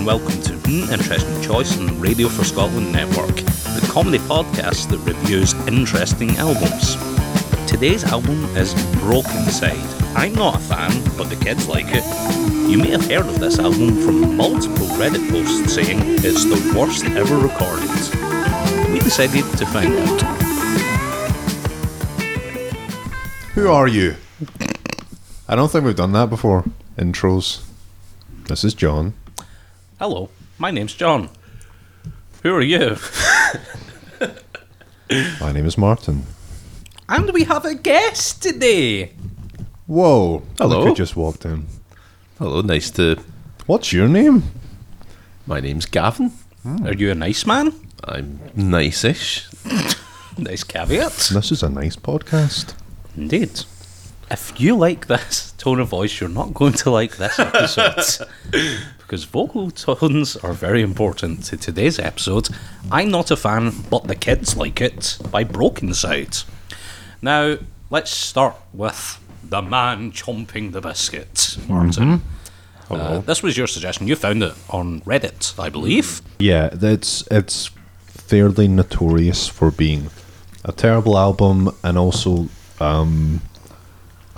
and welcome to An Interesting Choice on Radio for Scotland Network, the comedy podcast that reviews interesting albums. Today's album is Brokencyde. I'm not a fan, but the kids like it. You may have heard of this album from multiple Reddit posts saying it's the worst ever recorded. We decided to find out. Who are you? I don't think we've done that before. Intros. This is John. Hello, my name's John. Who are you? My name is Martin. And we have a guest today. Whoa. Hello. Look who just walked in. Hello, nice to. What's your name? My name's Gavin. Hmm. Are you a nice man? I'm nice-ish. Nice caveat. This is a nice podcast. Indeed. If you like this tone of voice, you're not going to like this episode. because vocal tones are very important to today's episode. I'm not a fan, but the kids like it by Brokencyde. Now, let's start with the man chomping the biscuit, Martin. Uh, this was your suggestion. You found it on Reddit, I believe. Yeah, it's it's fairly notorious for being a terrible album and also um,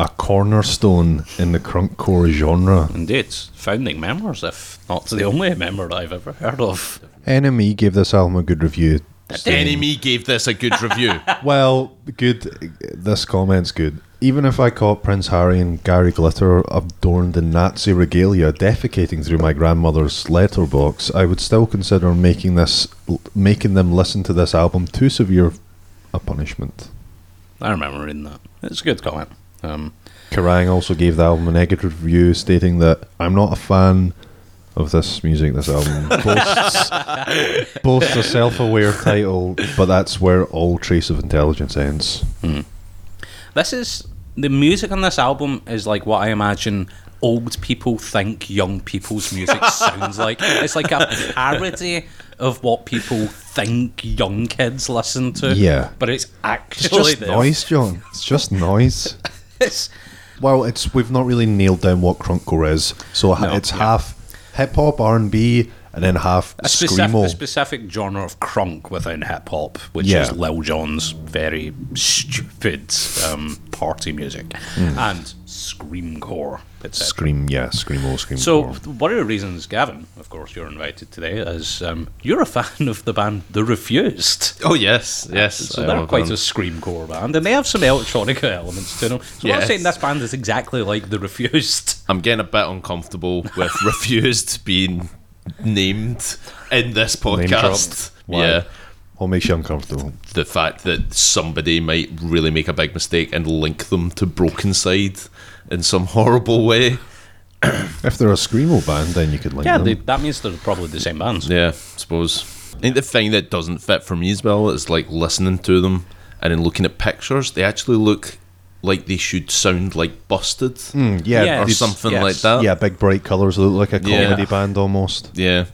a cornerstone in the crunkcore genre. Indeed. Founding members, if not the only member I've ever heard of. NME gave this album a good review. NME gave this a good review. Well, good. This comment's good. Even if I caught Prince Harry and Gary Glitter adorned in Nazi regalia defecating through my grandmother's letterbox, I would still consider making this, making them listen to this album too severe a punishment. I remember reading that. It's a good comment. Um, Kerrang also gave the album a negative review, stating that I'm not a fan of this music. This album boasts, boasts a self-aware title, but that's where all trace of intelligence ends. this is the music on this album is like what I imagine old people think young people's music sounds like. It's like a parody of what people think young kids listen to. Yeah. but it's It's actually just the- noise, John. It's just noise. It's, Well, it's we've not really nailed down what crunkcore is. So No, it's yeah. half hip hop, R and B, and then half a specific, screamo. a specific genre of crunk within hip hop, which Yeah. is Lil Jon's very stupid um, party music Hmm. and screamcore. Scream, yeah, screamo, scream. So, one of the reasons, Gavin, of course, you're invited today is um, you're a fan of the band The Refused. oh yes, yes. So I they're quite fan. a screamcore band, and they have some electronic elements to them. So I'm not Yes. saying this band is exactly like The Refused. I'm getting a bit uncomfortable with refused being named in this podcast. dropped. Yeah. What makes you uncomfortable? The fact that somebody might really make a big mistake and link them to Brokencyde in some horrible way. If they're a screamo band, then you could link Yeah, them. they, that means they're probably the same bands. Yeah, I suppose. I think the thing that doesn't fit for me as well is like listening to them and then looking at pictures. They actually look like they should sound like Busted Mm, yeah, Yeah. or these- something yes. like that. Yeah, big bright colours. Look like a Yeah. comedy band almost. Yeah.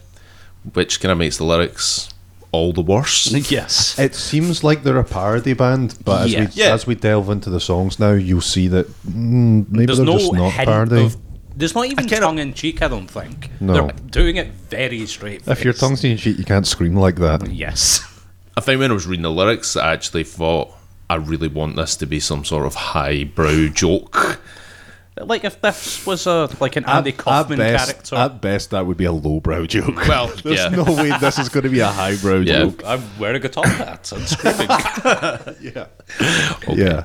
Which kind of makes the lyrics all the worse. Yes. It seems like they're a parody band, but as Yeah. we Yeah. as we delve into the songs now, you'll see that mm, maybe There's they're no just not parody. of. There's not even kinda- tongue in cheek, I don't think. No. They're doing it very straight. if your tongue's in your cheek, you can't scream like that. Yes. I think when I was reading the lyrics, I actually thought, I really want this to be some sort of highbrow joke. Like if this was a like an Andy Kaufman best, character. at best, that would be a lowbrow joke. Well, There's yeah. no way this is going to be a highbrow Yeah. joke. I'm wearing a top hat and screaming. Yeah. Yeah.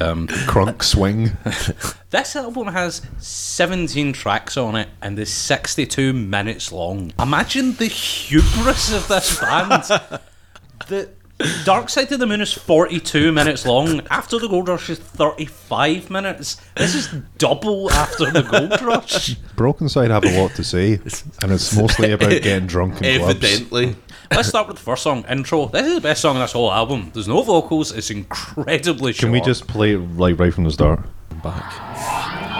um, Crunk swing. this album has 17 tracks on it and is 62 minutes long. Imagine the hubris of this band. the Dark Side of the Moon is 42 minutes long. After the Gold Rush is 35 minutes. This is double after the Gold Rush. Broken Side have a lot to say, and it's mostly about getting drunk in clubs. Evidently. Let's start with the first song, Intro. This is the best song in this whole album. There's no vocals, it's incredibly short. Can we just play it like right from the start? Back.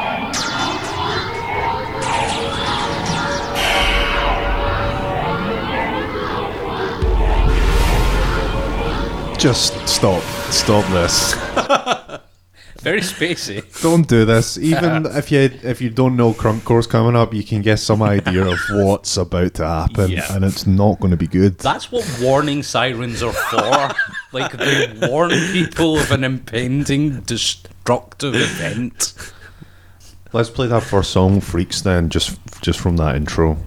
Just stop. Stop this. Very spacey. Don't do this. Even if you if you don't know crunkcore coming up, you can get some idea of what's about to happen, Yeah. and it's not going to be good. That's what warning sirens are for. like they warn people of an impending destructive event. Let's play that first song, "Freaks," then just just from that intro.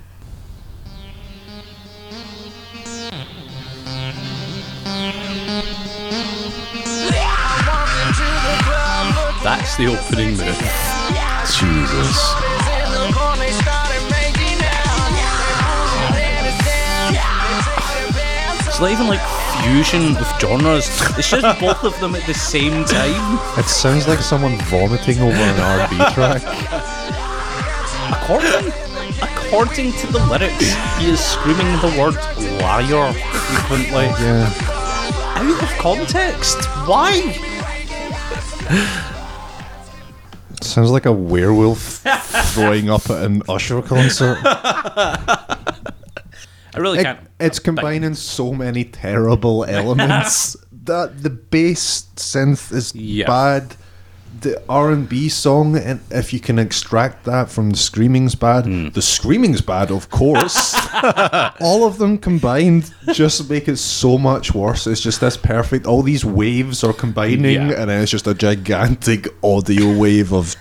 That's the opening move. Jesus. It's not even like fusion with genres. It's just both of them at the same time. It sounds like someone vomiting over an R&B track. According, according to the lyrics, he is screaming the word liar frequently. Yeah. Out of context. Why? Sounds like a werewolf throwing up at an Usher concert. I really can't. it's combining so many terrible elements that the bass synth is Yeah. bad. The R and B song, and if you can extract that from the screaming's bad, Hmm. the screaming's bad, of course. All of them combined just make it so much worse. It's just this perfect. All these waves are combining, Yeah. and then it's just a gigantic audio wave of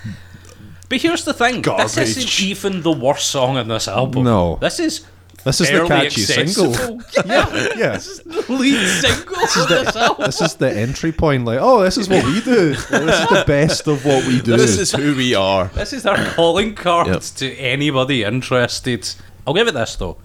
But here's the thing: this isn't even the worst song on this album. No. this is This is the catchy accessible. single. yeah, yeah. this is the lead single of this album. This is the entry point. Like, oh, this is what we do. This is the best of what we do. This is who we are. This is our calling card Yep. to anybody interested. I'll give it this though.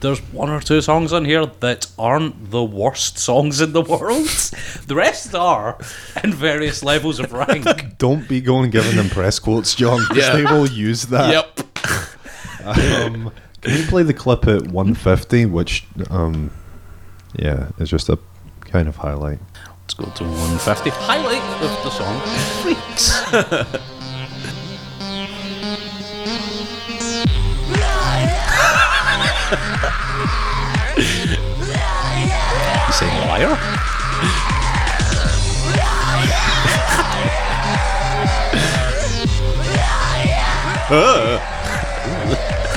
There's one or two songs on here that aren't the worst songs in the world. The rest are in various levels of rank. Don't be going giving them press quotes, John, because Yeah. they will use that. Yep. Um, can you play the clip at 150, which, um, yeah, is just a kind of highlight. Let's go to 150. Highlight of the song Freaks. you saying liar?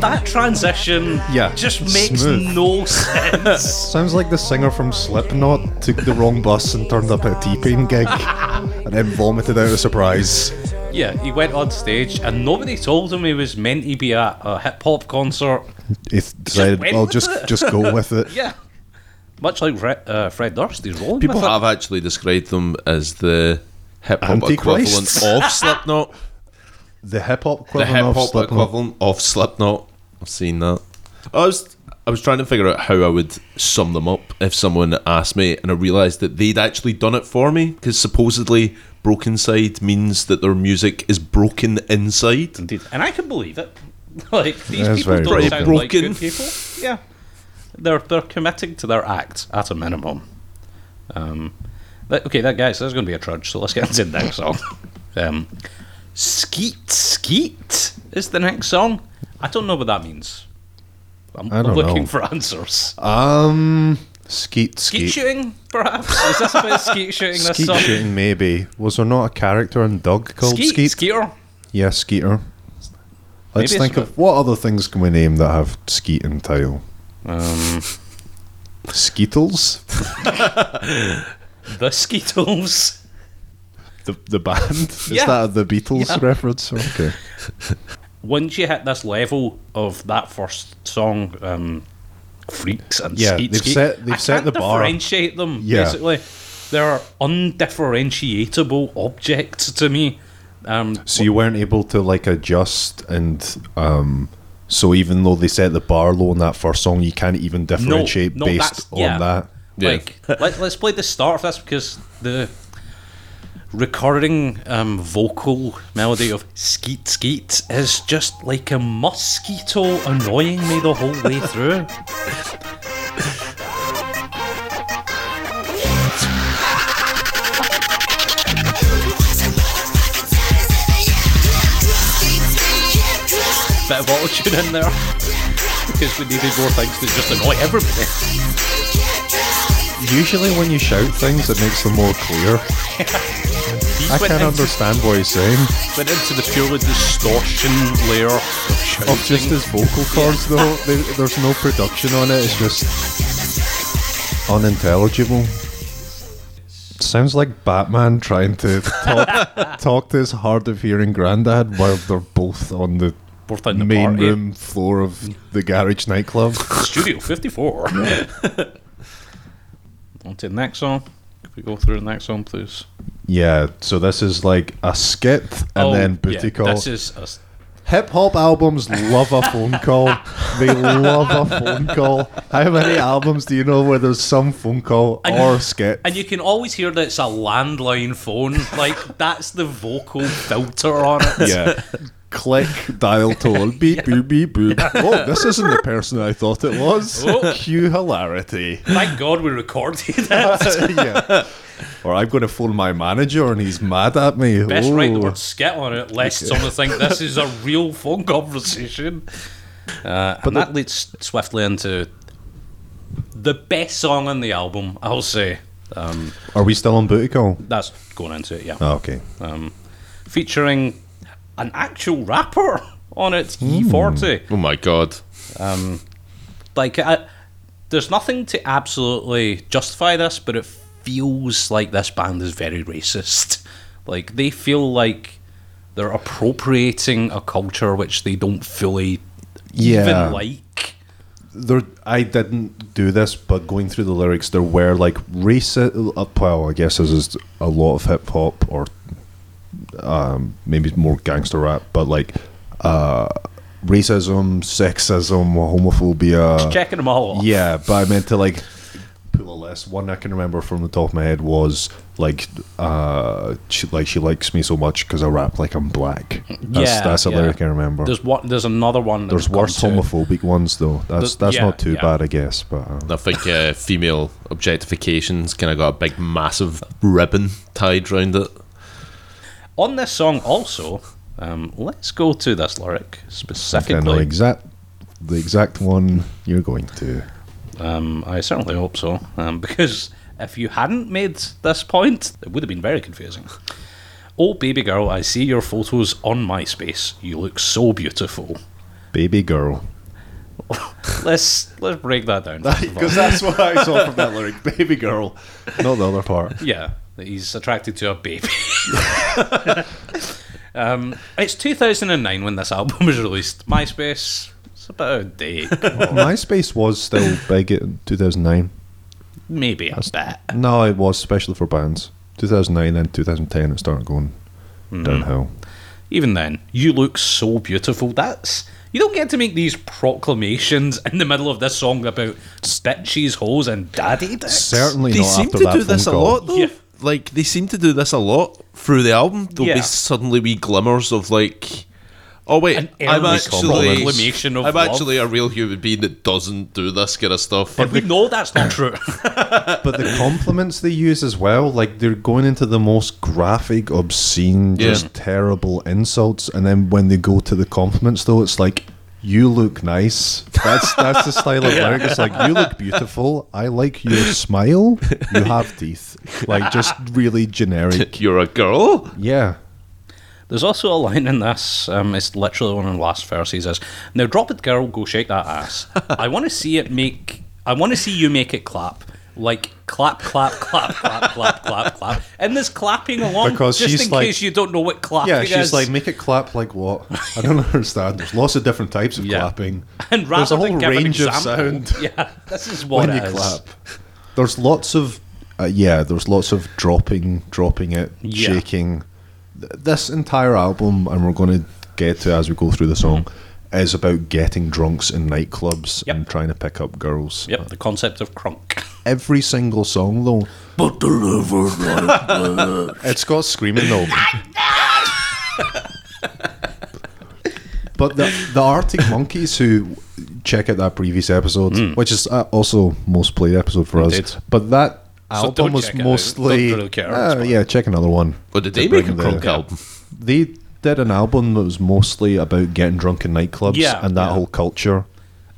That transition Yeah, just makes smooth. no sense. Sounds like the singer from Slipknot took the wrong bus and turned up at a T-Pain gig and then vomited out of surprise. Yeah, he went on stage and nobody told him he was meant to be at a hip hop concert. He th- decided, went well, just it." just go with it. Yeah. Much like Fred, uh, Fred Durst, he's rolling People with it. have actually described them as the hip hop equivalent of Slipknot. The hip hop equivalent hip of hop Slipknot. equivalent of Slipknot. I've seen that. I was I was trying to figure out how I would sum them up if someone asked me, and I realised that they'd actually done it for me because supposedly Brokencyde means that their music is broken inside. Indeed. And I can believe it. like, these That's people very don't broken. sound like good people. Yeah. They're, they're committing to their act at a minimum. Um, that, okay, that guys, there's going to be a trudge, so let's get into the next song. Um, Skeet Skeet is the next song. I don't know what that means. I'm, I I'm looking know. for answers. Um, skeet Skeet skeet. shooting, perhaps? Is this about skeet shooting this Skeet song? shooting, maybe. Was there not a character in Doug called Skeet, Skeet? Skeeter. Yeah, Skeeter. Let's Maybe think of what other things can we name that have Skeet in title? Um, Skeetles? the Skeetles. The the band? Is Yeah. that the Beatles Yeah. reference? Okay. once you hit this level of that first song, um, freaks and Yeah, skeet they've skeet, set- they've I set can't the bar. differentiate them. Yeah. Basically, they're undifferentiatable objects to me. Um, So you weren't able to like adjust and um so even though they set the bar low in that first song, you can't even differentiate no, based on yeah. that. Yeah. like let, let's play the start of this because the recurring um, vocal melody of skeet skeet is just like a mosquito annoying me the whole way through. Bit of autotune in there because we needed more things to just annoy everybody. Usually, when you shout things, it makes them more clear. He's I can't into, understand what he's saying. went into the purely distortion layer of. Of just his vocal cords, though, there, there's no production on it. It's just unintelligible. Sounds like Batman trying to talk, talk to his hard of hearing granddad while they're both on the Both on the main party. room floor of the garage nightclub. Studio 54. On to the next song. Could we go through the next song, please? Yeah, so this is like a skit and Oh, then booty yeah, call. This is a, Hip hop albums love a phone call. They love a phone call. How many albums do you know where there's some phone call And- or skit? and you can always hear that it's a landline phone. Like that's the vocal filter on it. Yeah. Click, dial tone, beep, beep, beep, beep. Oh, this isn't the person I thought it was. Oh. Cue hilarity. Thank God we recorded it. yeah. Or I'm going to phone my manager and he's mad at me. Best write the Oh. word skit on it, lest someone think this is a real phone conversation. Uh, and that leads swiftly into the best song on the album, I'll say. Um, Are we still on booty call? that's going into it, yeah. Oh, okay. Um, featuring an actual rapper on it, E40. Oh my god. Um, like, I, there's nothing to absolutely justify this, but it feels like this band is very racist. Like, they feel like they're appropriating a culture which they don't fully Yeah. even like. there I didn't do this, but going through the lyrics, there were like racist. Uh, well, I guess this is a lot of hip hop or um, maybe more gangster rap, but like uh, racism, sexism, homophobia. Checking them all off. Yeah, but I meant to like pull a list. One I can remember from the top of my head was like, uh, she, like she likes me so much because I rap like I'm black. That's, Yeah, that's a yeah. lyric I remember. There's one. There's another one. that There's we'll worse to. homophobic ones though. That's There's- that's yeah, not too yeah. bad, I guess. But uh, I think uh, female objectification's kind of got a big, massive ribbon tied round it. On this song, also, um, let's go to this lyric I think I know exact the exact one you're going to. Um, I certainly hope so, um, because if you hadn't made this point, it would have been very confusing. Oh, baby girl, I see your photos on MySpace. You look so beautiful. Baby girl. Let's let's break that down. first of all. Because that's what I saw from that lyric. Baby girl. Not the other part. Yeah, that he's attracted to a baby. um, it's 2009 when this album was released. MySpace, it's about a day, or MySpace was still big in 2009. maybe a bit. No, it was, especially for bands. 2009 and 2010 it started going Hmm. downhill. Even then, you look so beautiful. That's you don't get to make these proclamations in the middle of this song about stitches, holes, and daddy dicks. Certainly They not seem after to that do phone this a lot, though. Yeah. Like they seem to do this a lot through the album. There'll Yeah. be suddenly wee glimmers of like, oh wait, I'm actually, proclamation of I'm love. actually a real human being that doesn't do this kind of stuff. But we know that's not true. But the compliments they use as well, like they're going into the most graphic, obscene, Yeah. just terrible insults, and then when they go to the compliments, though, it's like you look nice. That's that's the style of lyric. It's like you look beautiful. I like your smile. You have teeth. Like just really generic. You're a girl. Yeah. There's also a line in this. Um, it's literally one of the last verses. Is now drop it, girl, go shake that ass. I want to see it make. I want to see you make it clap. Like clap, clap, clap, clap, clap, clap, clap. And there's clapping along Because just she's in like- case you don't know what clapping Yeah, she's is. like, make it clap like what? I don't understand. There's lots of different types of Yeah. clapping. and rather There's a whole range of sound Yeah, this is what when it you is. clap. There's lots of uh, yeah. There's lots of dropping, dropping it, Yeah. shaking. This entire album, and we're going to get to as we go through the song, is about getting drunks in nightclubs Yep. and trying to pick up girls. Yep, the concept of crunk. Every single song though, But delivered like it's got screaming though. But the the Arctic Monkeys who check out that previous episode, which is uh, also most played episode for us. Hmm. But that So album don't was check it out. mostly Don't really care, Uh, yeah, check another one. But did they make a bring crunk album? They did an album that was mostly about getting drunk in nightclubs Yeah, and that yeah. whole culture.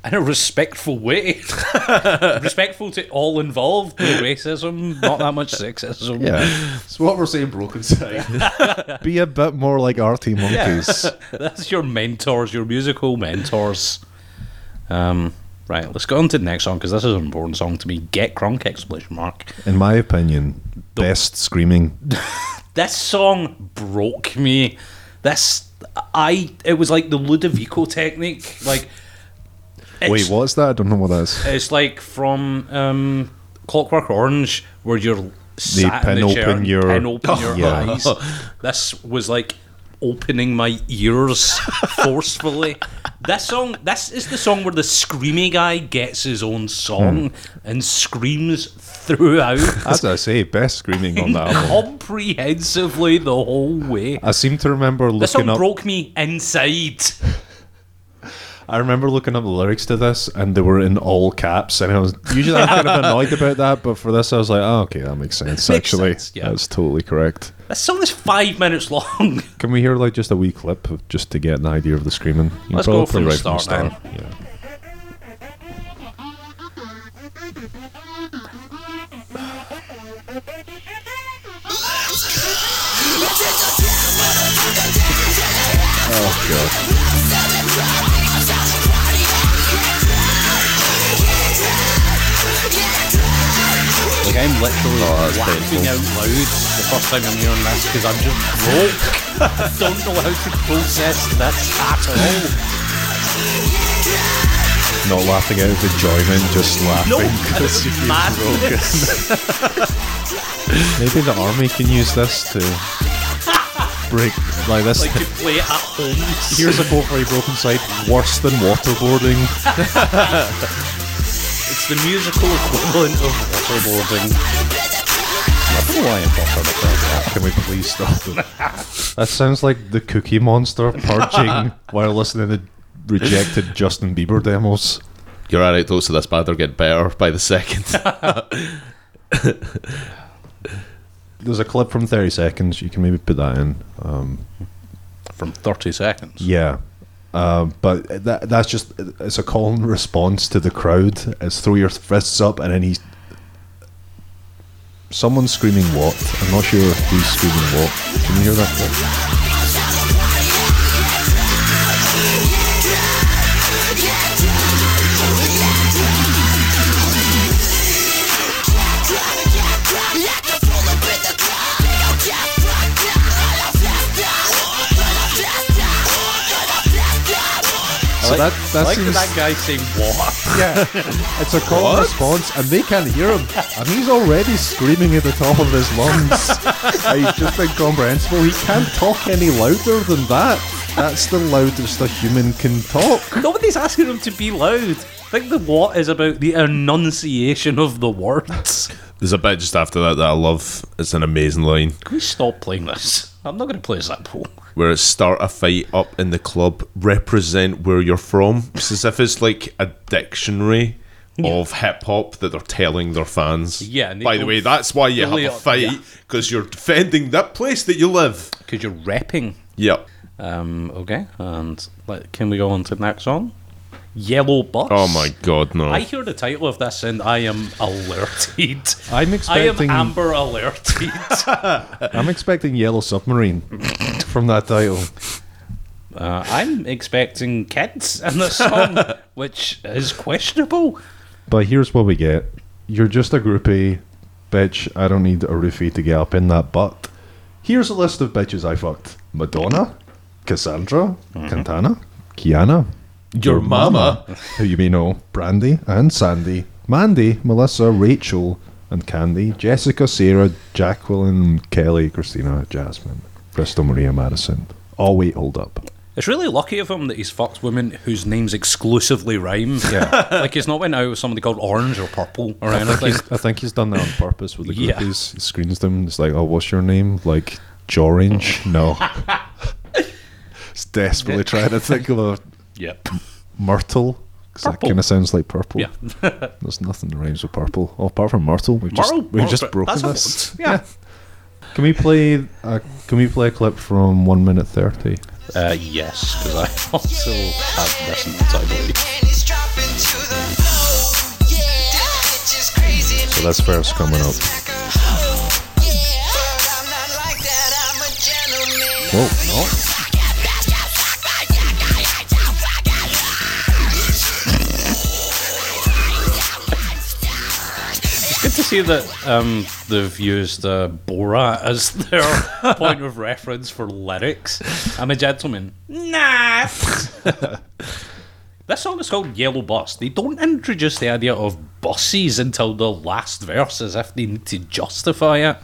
in a respectful way. respectful to all involved. No racism, not that much sexism. Yeah. so what we're saying, Broken Side. Be a bit more like Arctic Monkeys. That's your mentors, your musical mentors. Um, right, let's go on to the next song because this is an important song to me. Get Crunk! Exclamation mark. In my opinion, best screaming. This song broke me. This I it was like the Ludovico technique. Like Wait, what's that? I don't know what that is. It's like from um, Clockwork Orange, where you're sat in pin the open your- pin open your Yeah. eyes. This was like opening my ears forcefully. This song, this is the song where the screamy guy gets his own song Hmm. and screams throughout As I say, best screaming on that album. comprehensively the whole way. I seem to remember This song up. broke me inside. I remember looking up the lyrics to this, and they were in all caps. And I was usually I'm kind of annoyed about that, but for this, I was like, "Oh, okay, that makes sense." Makes actually, sense, yeah. that's totally correct. This song is five minutes long. Can we hear like just a wee clip of, just to get an idea of the screaming? You Let's go from the right start Yeah. Oh god. Like I'm literally Oh, laughing out loud the first time I'm hearing this because I'm just broke. I don't know how to process this at all. Not laughing out of enjoyment, just laughing. No, 'cause it's you broken. Maybe the army can use this to break like this. like to play it at home. Here's a quote for Brokencyde: worse than waterboarding. It's the musical equivalent of waterboarding. I don't know why I'm talking about that. Can we please stop that sounds like the Cookie Monster purging while listening to rejected Justin Bieber demos. Your anecdotes of this band are getting better by the second. There's a clip from 30 seconds. You can maybe put that in. Um, From 30 seconds. yeah. Uh, but that that's just it's a call and response to the crowd. It's throw your fists up and then he's someone's screaming what? I'm not sure who's screaming what. Can you hear that So that that like seems that guy saying what? yeah, it's a call and response, and they can't hear him, and he's already screaming at the top of his lungs. He's just incomprehensible. He can't talk any louder than that. That's the loudest a human can talk. Nobody's asking him to be loud. I think the what is about the enunciation of the words. There's a bit just after that that I love. It's an amazing line Can we stop playing this? I'm not going to play Zappo. where it's start a fight up in the club, represent where you're from. It's as if it's like a dictionary of hip hop that they're telling their fans. Yeah, and By the way, that's why you have a up- fight yeah. because you're defending that place that you live. Because you're repping. Yep. Um, okay, and like, can we go on to the next song? Yellow Bus. Oh my god, no. I hear the title of this and I am alerted. I'm I am. Amber alerted. I'm expecting Yellow Submarine from that title. uh, I'm expecting kids in the song, which is questionable. But here's what we get. You're just a groupie, bitch. I don't need a roofie to get up in that butt. Here's a list of bitches I fucked: Madonna, Cassandra, Cantana, Kiana, Your mama. who you may know, Brandy and Sandy, Mandy, Melissa, Rachel, and Candy, Jessica, Sarah, Jacqueline, Kelly, Christina, Jasmine, Bristol, Maria, Madison. Oh wait, hold up. It's really lucky of him that he's fucked women whose names exclusively rhyme. Yeah. like he's not went out with somebody called Orange or Purple or I think, anything. he's, I think he's done that on purpose with the Yeah. groupies. He screens them. It's like, oh, what's your name? Like, Jorange? No. it's desperately trying to think of a Yep. Myrtle. Because that kind of sounds like purple. Yeah. There's nothing that rhymes with purple. Oh, apart from Myrtle, we've just, we've just broken this. word. Yeah. Can we play? Uh, can we play a clip from one minute thirty? Uh, yes, because I also have this in I believe. So that's first coming up. Whoa, not. It's see that um, they've used uh, Borat as their point of reference for lyrics. I'm a gentleman. Nah. this song is called Yellow Bus. They don't introduce the idea of buses until the last verse as if they need to justify it.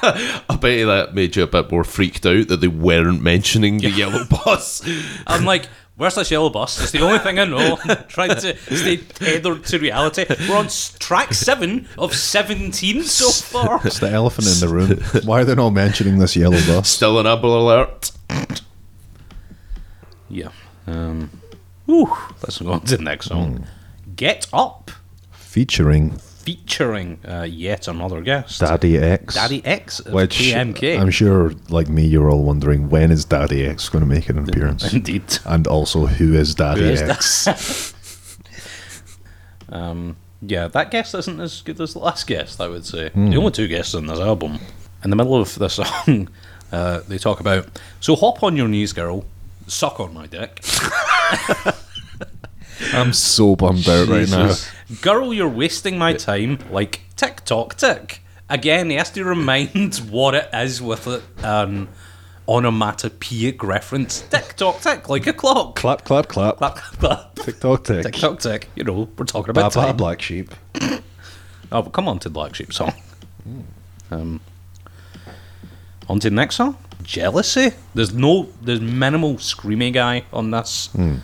I bet you that made you a bit more freaked out that they weren't mentioning the yellow bus. I'm like, where's this yellow bus? It's the only thing I know. I'm trying to stay tethered to reality. We're on s- track seven of 17 so far. It's the elephant in the room. Why are they not mentioning this yellow bus? Still an Amber Alert. Yeah. Um, whew, let's go on to the next song. Get Up, Featuring featuring uh, yet another guest. Daddy X. Daddy X of Which KMK. I'm sure, like me, you're all wondering when is Daddy X going to make an appearance? Indeed. And also, who is Daddy Who is X? Um, yeah, that guest isn't as good as the last guest, I would say. The only two guests on this album. In the middle of the song, uh, they talk about, so hop on your knees, girl, suck on my dick. I'm so bummed out right now. Girl, you're wasting my time like tick tock tick. Again, he has to remind what it is with it, an onomatopoeic reference. Tick tock tick, like a clock. Clap, clap, clap. Clap, clap, clap. Tick tock tick. Tick tock tick. You know, we're talking about ba time. black sheep. Oh, but come on to the Black Sheep song. Hmm. Um, on to the next song. Jealousy. There's no, there's minimal screamy guy on this. Hmm.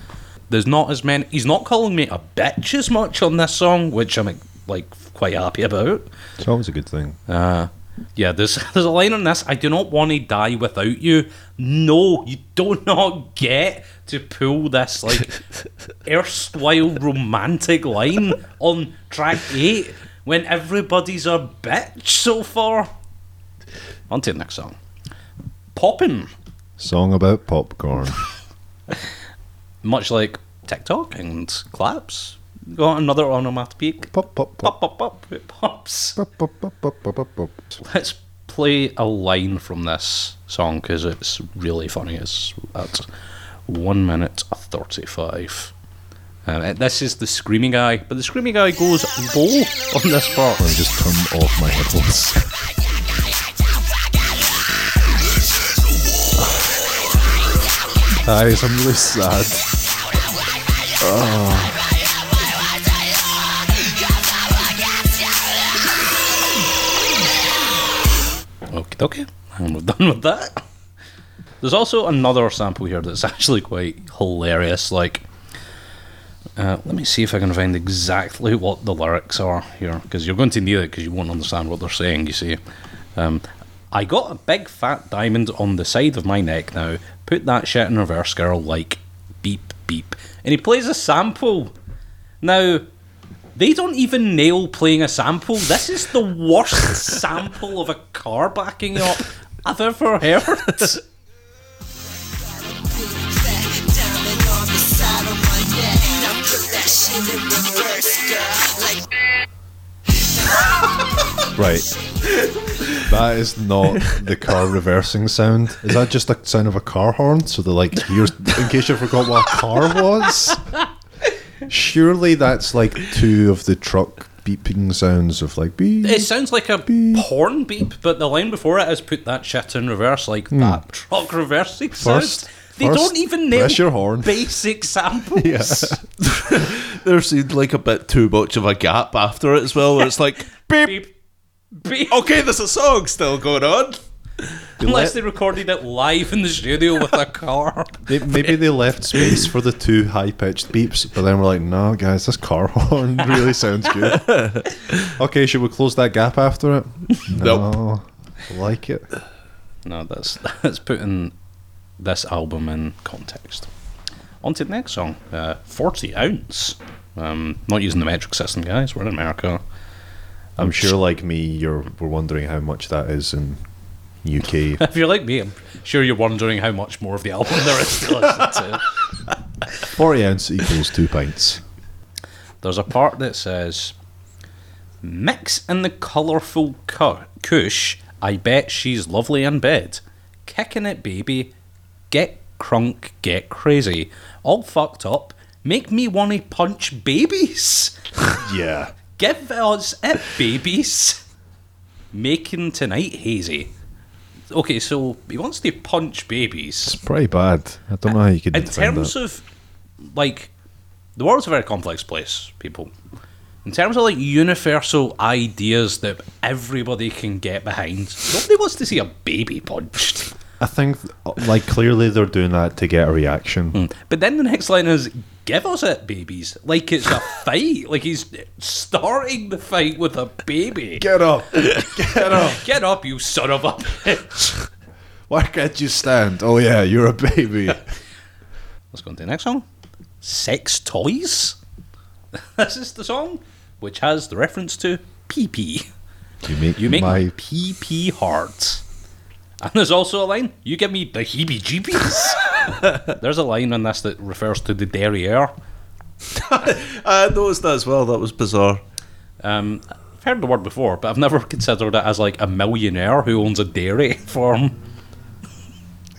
There's not as many. He's not calling me a bitch as much on this song, which I'm like quite happy about. It's always a good thing. Uh, yeah, there's there's a line on this. I do not want to die without you. No, you do not get to pull this like erstwhile romantic line on track eight when everybody's a bitch so far. On to the next song. Poppin'. Song about popcorn. Much like TikTok and claps. Got another onomatopoeic. pop, pop, pop. Pop, pop, pop. It pops. Pop, pop, pop, pop, pop, pop, pop. Let's play a line from this song because it's really funny. It's at one minute thirty-five. Uh, this is the screaming guy, but the screaming guy goes low on this part. Let me just turn off my headphones. I'm really sad. Okay, okay, and we're done with that. There's also another sample here that's actually quite hilarious. Like, uh, let me see if I can find exactly what the lyrics are here, because you're going to need it because you won't understand what they're saying. You see, um, I got a big fat diamond on the side of my neck now. Put that shit in reverse, girl. Like, beep beep, and he plays a sample. Now, they don't even nail playing a sample. This is the worst sample of a car backing up I've ever heard. Right. That is not the car reversing sound. Is that just a sound of a car horn? So they're like, here's in case you forgot what a car was. Surely that's like two of the truck beeping sounds of like beep. It sounds like a horn beep, but the line before it is put that shit in reverse, like hmm. that truck reversing sound. First- They first, don't even nail press your horn. basic samples. Yeah. There seemed like a bit too much of a gap after it as well, where it's like, beep. Beep, beep. Okay, there's a song still going on. Unless they recorded it live in the studio with a car. They- Maybe they left space for the two high pitched beeps, but then we're like, no, guys, this car horn really sounds good. okay, should we close that gap after it? Nope. No, like it. No, that's that's putting this album in context. On to the next song, uh, 40 ounce. Um, not using the metric system, guys. We're in America. I'm sure, like me, you're we're wondering how much that is in UK. If you're like me, I'm sure you're wondering how much more of the album there is to listen to. 40 ounce equals two pints. There's a part that says, Mix in the colourful cu- kush. I bet she's lovely in bed. Kicking it, baby. Get crunk, get crazy. All fucked up. Make me want to punch babies. Yeah. Give us it, babies. Making tonight hazy. Okay, so he wants to punch babies. It's pretty bad. I don't know how you could In terms that. of, like, the world's a very complex place, people. In terms of, like, universal ideas that everybody can get behind, nobody wants to see a baby punched. I think, like, clearly they're doing that to get a reaction. Hmm. But then the next line is, give us it, babies. Like it's a fight. Like he's starting the fight with a baby. Get up! Get up! Get up, you son of a bitch. Why can't you stand? Oh yeah, you're a baby. Let's go on to the next song. Sex Toys. this is the song which has the reference to pee pee. You make, You make my pee pee hard. And there's also a line, you give me the heebie jeebies. there's a line on this that refers to the derriere. I noticed that as well. That was bizarre. Um, I've heard the word before, but I've never considered it as like a millionaire who owns a dairy farm.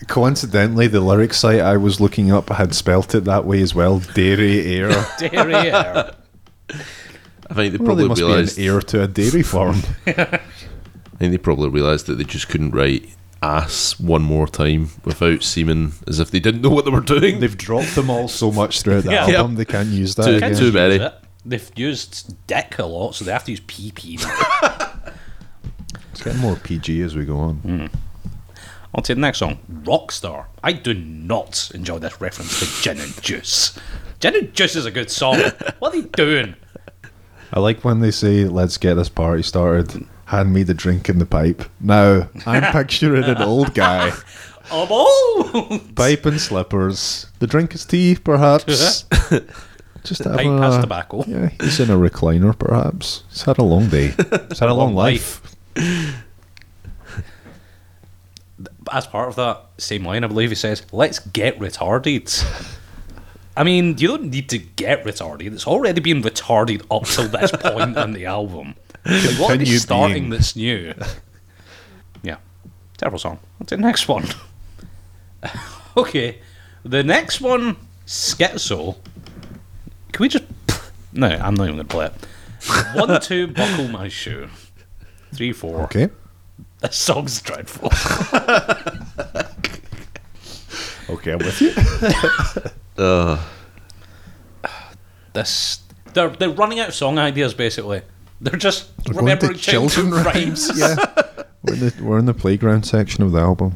Coincidentally, the lyric site I was looking up had spelt it that way as well. Dairy air. Derriere. I think they well, probably they must realised. be an heir to a dairy farm. I think they probably realised that they just couldn't write ass one more time without seeming as if they didn't know what they were doing. They've dropped them all so much throughout the Yeah. album, they can't use that Too- again. too many. They've used dick a lot, so they have to use PP now. It's getting more PG as we go on. Hmm. on to the next song, Rockstar. I do not enjoy this reference to gin and juice. Gin and juice is a good song. What are they doing? I like when they say, "Let's get this party started." Hand me the drink and the pipe. Now I'm picturing an old guy, I'm old. pipe and slippers. The drink is tea, perhaps. Just Pipe having has a, tobacco. Yeah, he's in a recliner, perhaps. He's had a long day. He's had a long life. As part of that same line, I believe he says, "Let's get retarded." I mean, you don't need to get retarded. It's already been retarded up till this point in the album. Like, what are they Continue starting being. that's new? Yeah, terrible song. What's the next one? okay, the next one, Schizo. Can we just? No, I'm not even gonna play it. One, two, buckle my shoe. Three, four. Okay. That song's dreadful. Okay, I'm with you. Uh, this they're they're running out of song ideas basically. They're just going remembering children rhymes. yeah. We're in, the, we're in the playground section of the album.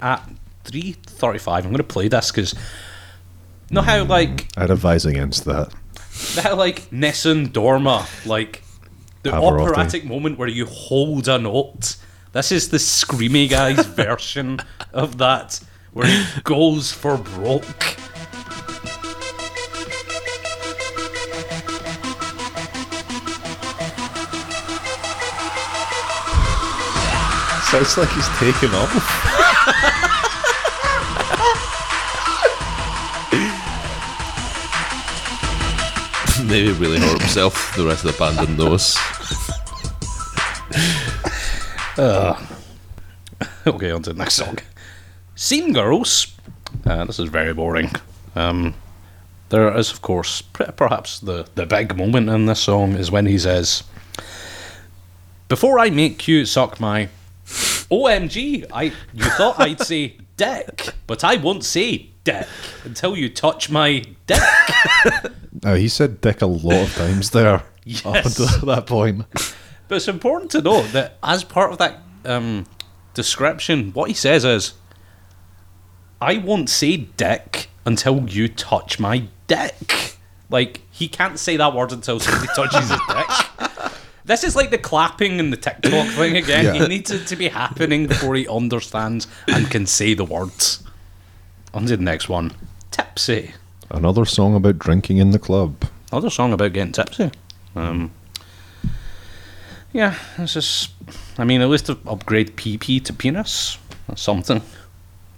At three thirty-five, I'm going to play this because. Know how like I'd advise against that. That how like Nessun Dorma like the Pavarotti. operatic moment where you hold a note. This is the screamy guy's version of that where he goes for broke. Sounds like he's taking off. maybe really hurt himself. The rest of the band didn't notice. Okay, on to the next song. Scene Girls. Uh, this is very boring. Um, there is, of course, perhaps the, the big moment in this song is when he says, Before I make you suck my OMG, I you thought I'd say dick, but I won't say dick until you touch my dick. Now, he said dick a lot of times there. Up Yes. until that point. But it's important to note that as part of that um, description, what he says is, I won't say dick until you touch my dick. Like, he can't say that word until somebody touches his dick. This is like the clapping and the TikTok thing again. Yeah. He needs it to be happening before he understands and can say the words. On to the next one. Tipsy. Another song about drinking in the club. Another song about getting tipsy. Um, yeah, this is. I mean, at least to upgrade PP to penis. That's something.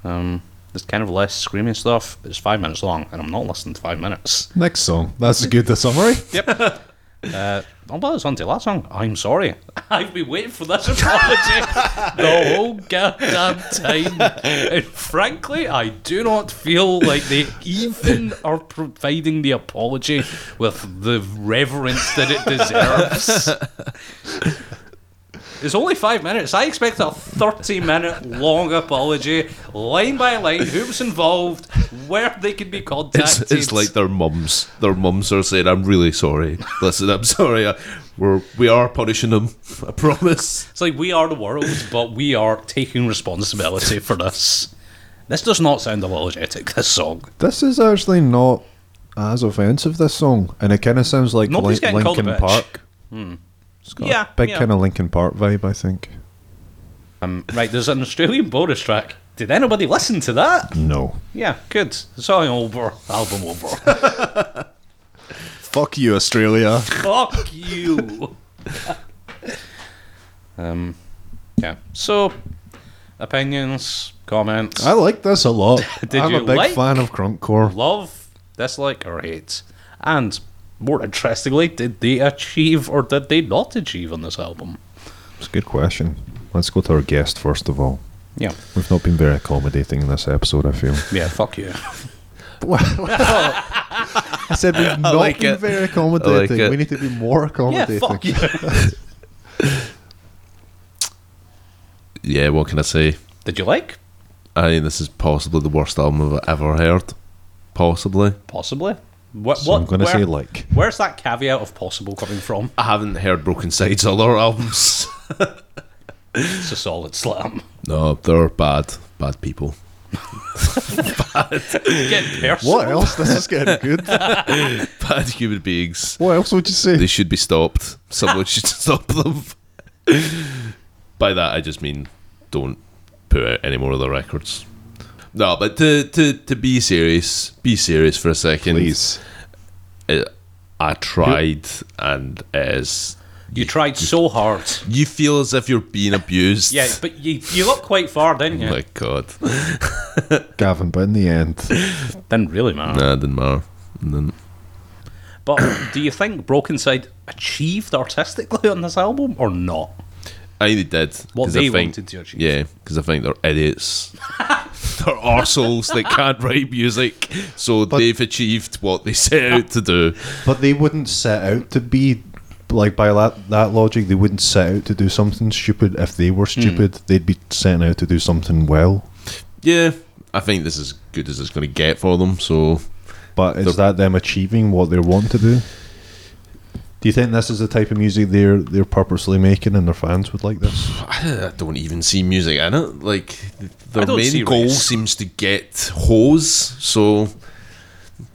Um, it's kind of less screaming stuff. It's five minutes long, and I'm not listening to five minutes. Next song. That's a good summary. Yep. Uh, oh, well, it's on to the last song. I'm sorry. I've been waiting for this apology the whole goddamn time. And frankly, I do not feel like they even are providing the apology with the reverence that it deserves. It's only five minutes. I expect a 30 minute long apology, line by line, who was involved, where they could be contacted. it's like their mums. Their mums are saying, "I'm really sorry. Listen, I'm sorry. I, we're we are punishing them. I promise." It's like we are the world, but we are taking responsibility for this. This does not sound apologetic, this song. This is actually not as offensive, this song. And it kind of sounds like Nobody's Lin- getting called a Linkin bitch. Park. Hmm. It's got Yeah, a big yeah. kind of Linkin Park vibe, I think. Um, right, there's an Australian bonus track. Did anybody listen to that? No. Yeah, good. Song over, album over. Fuck you, Australia. Fuck you. um, yeah. So, opinions, comments, I like this a lot. Did I'm you a big like- fan of Crunkcore. love, dislike, or hate, and more interestingly, did they achieve or did they not achieve on this album? It's a good question. Let's go to our guest first of all. Yeah. We've not been very accommodating in this episode, I feel. Yeah. Fuck you. I said we've not like been it. very accommodating. it. We need to be more accommodating. yeah. accommodating. Fuck you. Yeah, what can I say? Did you like? I think this is possibly the worst album I've ever heard. Possibly. Possibly. What? So what I'm going to say like. Where's that caveat of possible coming from? I haven't heard Brokencyde's other albums. It's a solid slam. no, they're bad, bad people. Getting personal. What else? This is getting good. Bad human beings. What else would you say? They should be stopped. Someone should stop them. By that, I just mean don't put out any more of their records. No, but to to to be serious, be serious for a second. Please. It, I tried, and it is You tried so hard. you feel as if you're being abused. Yeah, but you you got quite far, didn't you? Oh my god. Gavin, but in the end, Didn't really matter. nah, it didn't matter. And then But do you think Brokencyde achieved artistically on this album or not? I think they did. What 'cause they I think, wanted to achieve. Yeah, because I think they're idiots. they're arseholes that can't write music. So they've achieved what they set out to do. but they wouldn't set out to be like by that that logic. They wouldn't set out to do something stupid. If they were hmm. stupid, they'd be setting out to do something well. Yeah, I think this is as good as it's going to get for them. So But is that them achieving what they want to do? Do you think this is the type of music they're they're purposely making and their fans would like this? I don't even see music in it. Like I their don't see main goal race. seems to get hoes. So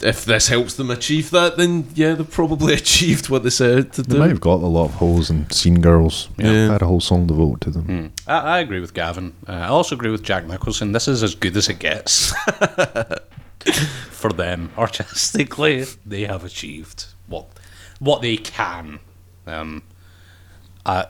if this helps them achieve that, then yeah, they've probably achieved what they said out to They do. might have got a lot of hoes and seen girls. Yeah. had a whole song devoted to them. I, I agree with Gavin. Uh, I also agree with Jack Nicholson. This is as good as it gets for them artistically. They have achieved what what they can. Um, I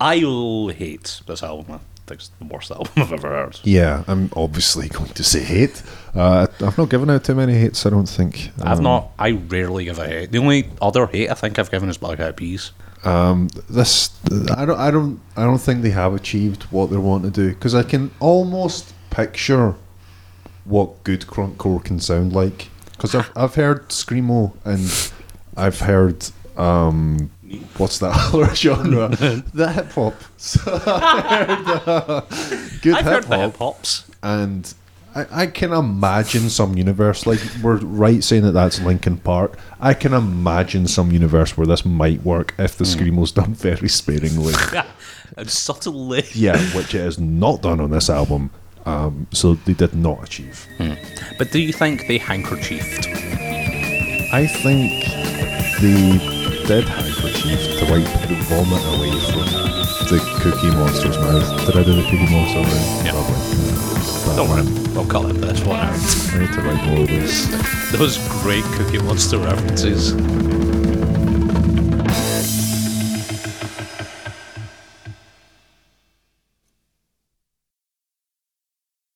I'll hate this album. I think it's the worst album I've ever heard. Yeah, I'm obviously going to say hate. Uh, I've not given out too many hates. I don't think. I've Um, not. I rarely give a hate. The only other hate I think I've given is Black Eyed Peas. Um, this I don't I don't I don't think they have achieved what they want to do because I can almost picture what good crunkcore can sound like because I've I've heard screamo and I've heard um what's that other genre the hip hop so uh, good hip hop. and I, I can imagine some universe like we're right saying that that's Linkin Park. I can imagine some universe where this might work if the screamo's done very sparingly. and subtly. yeah, which it is not done on this album. Um, so they did not achieve. But do you think they handkerchiefed? I think they did handkerchief to wipe the vomit away from the Cookie Monster's mouth. Did I do the Cookie Monster right? Yeah. Probably. Don't worry, we'll call it this one out. I need to write more of those. Those great Cookie Monster references.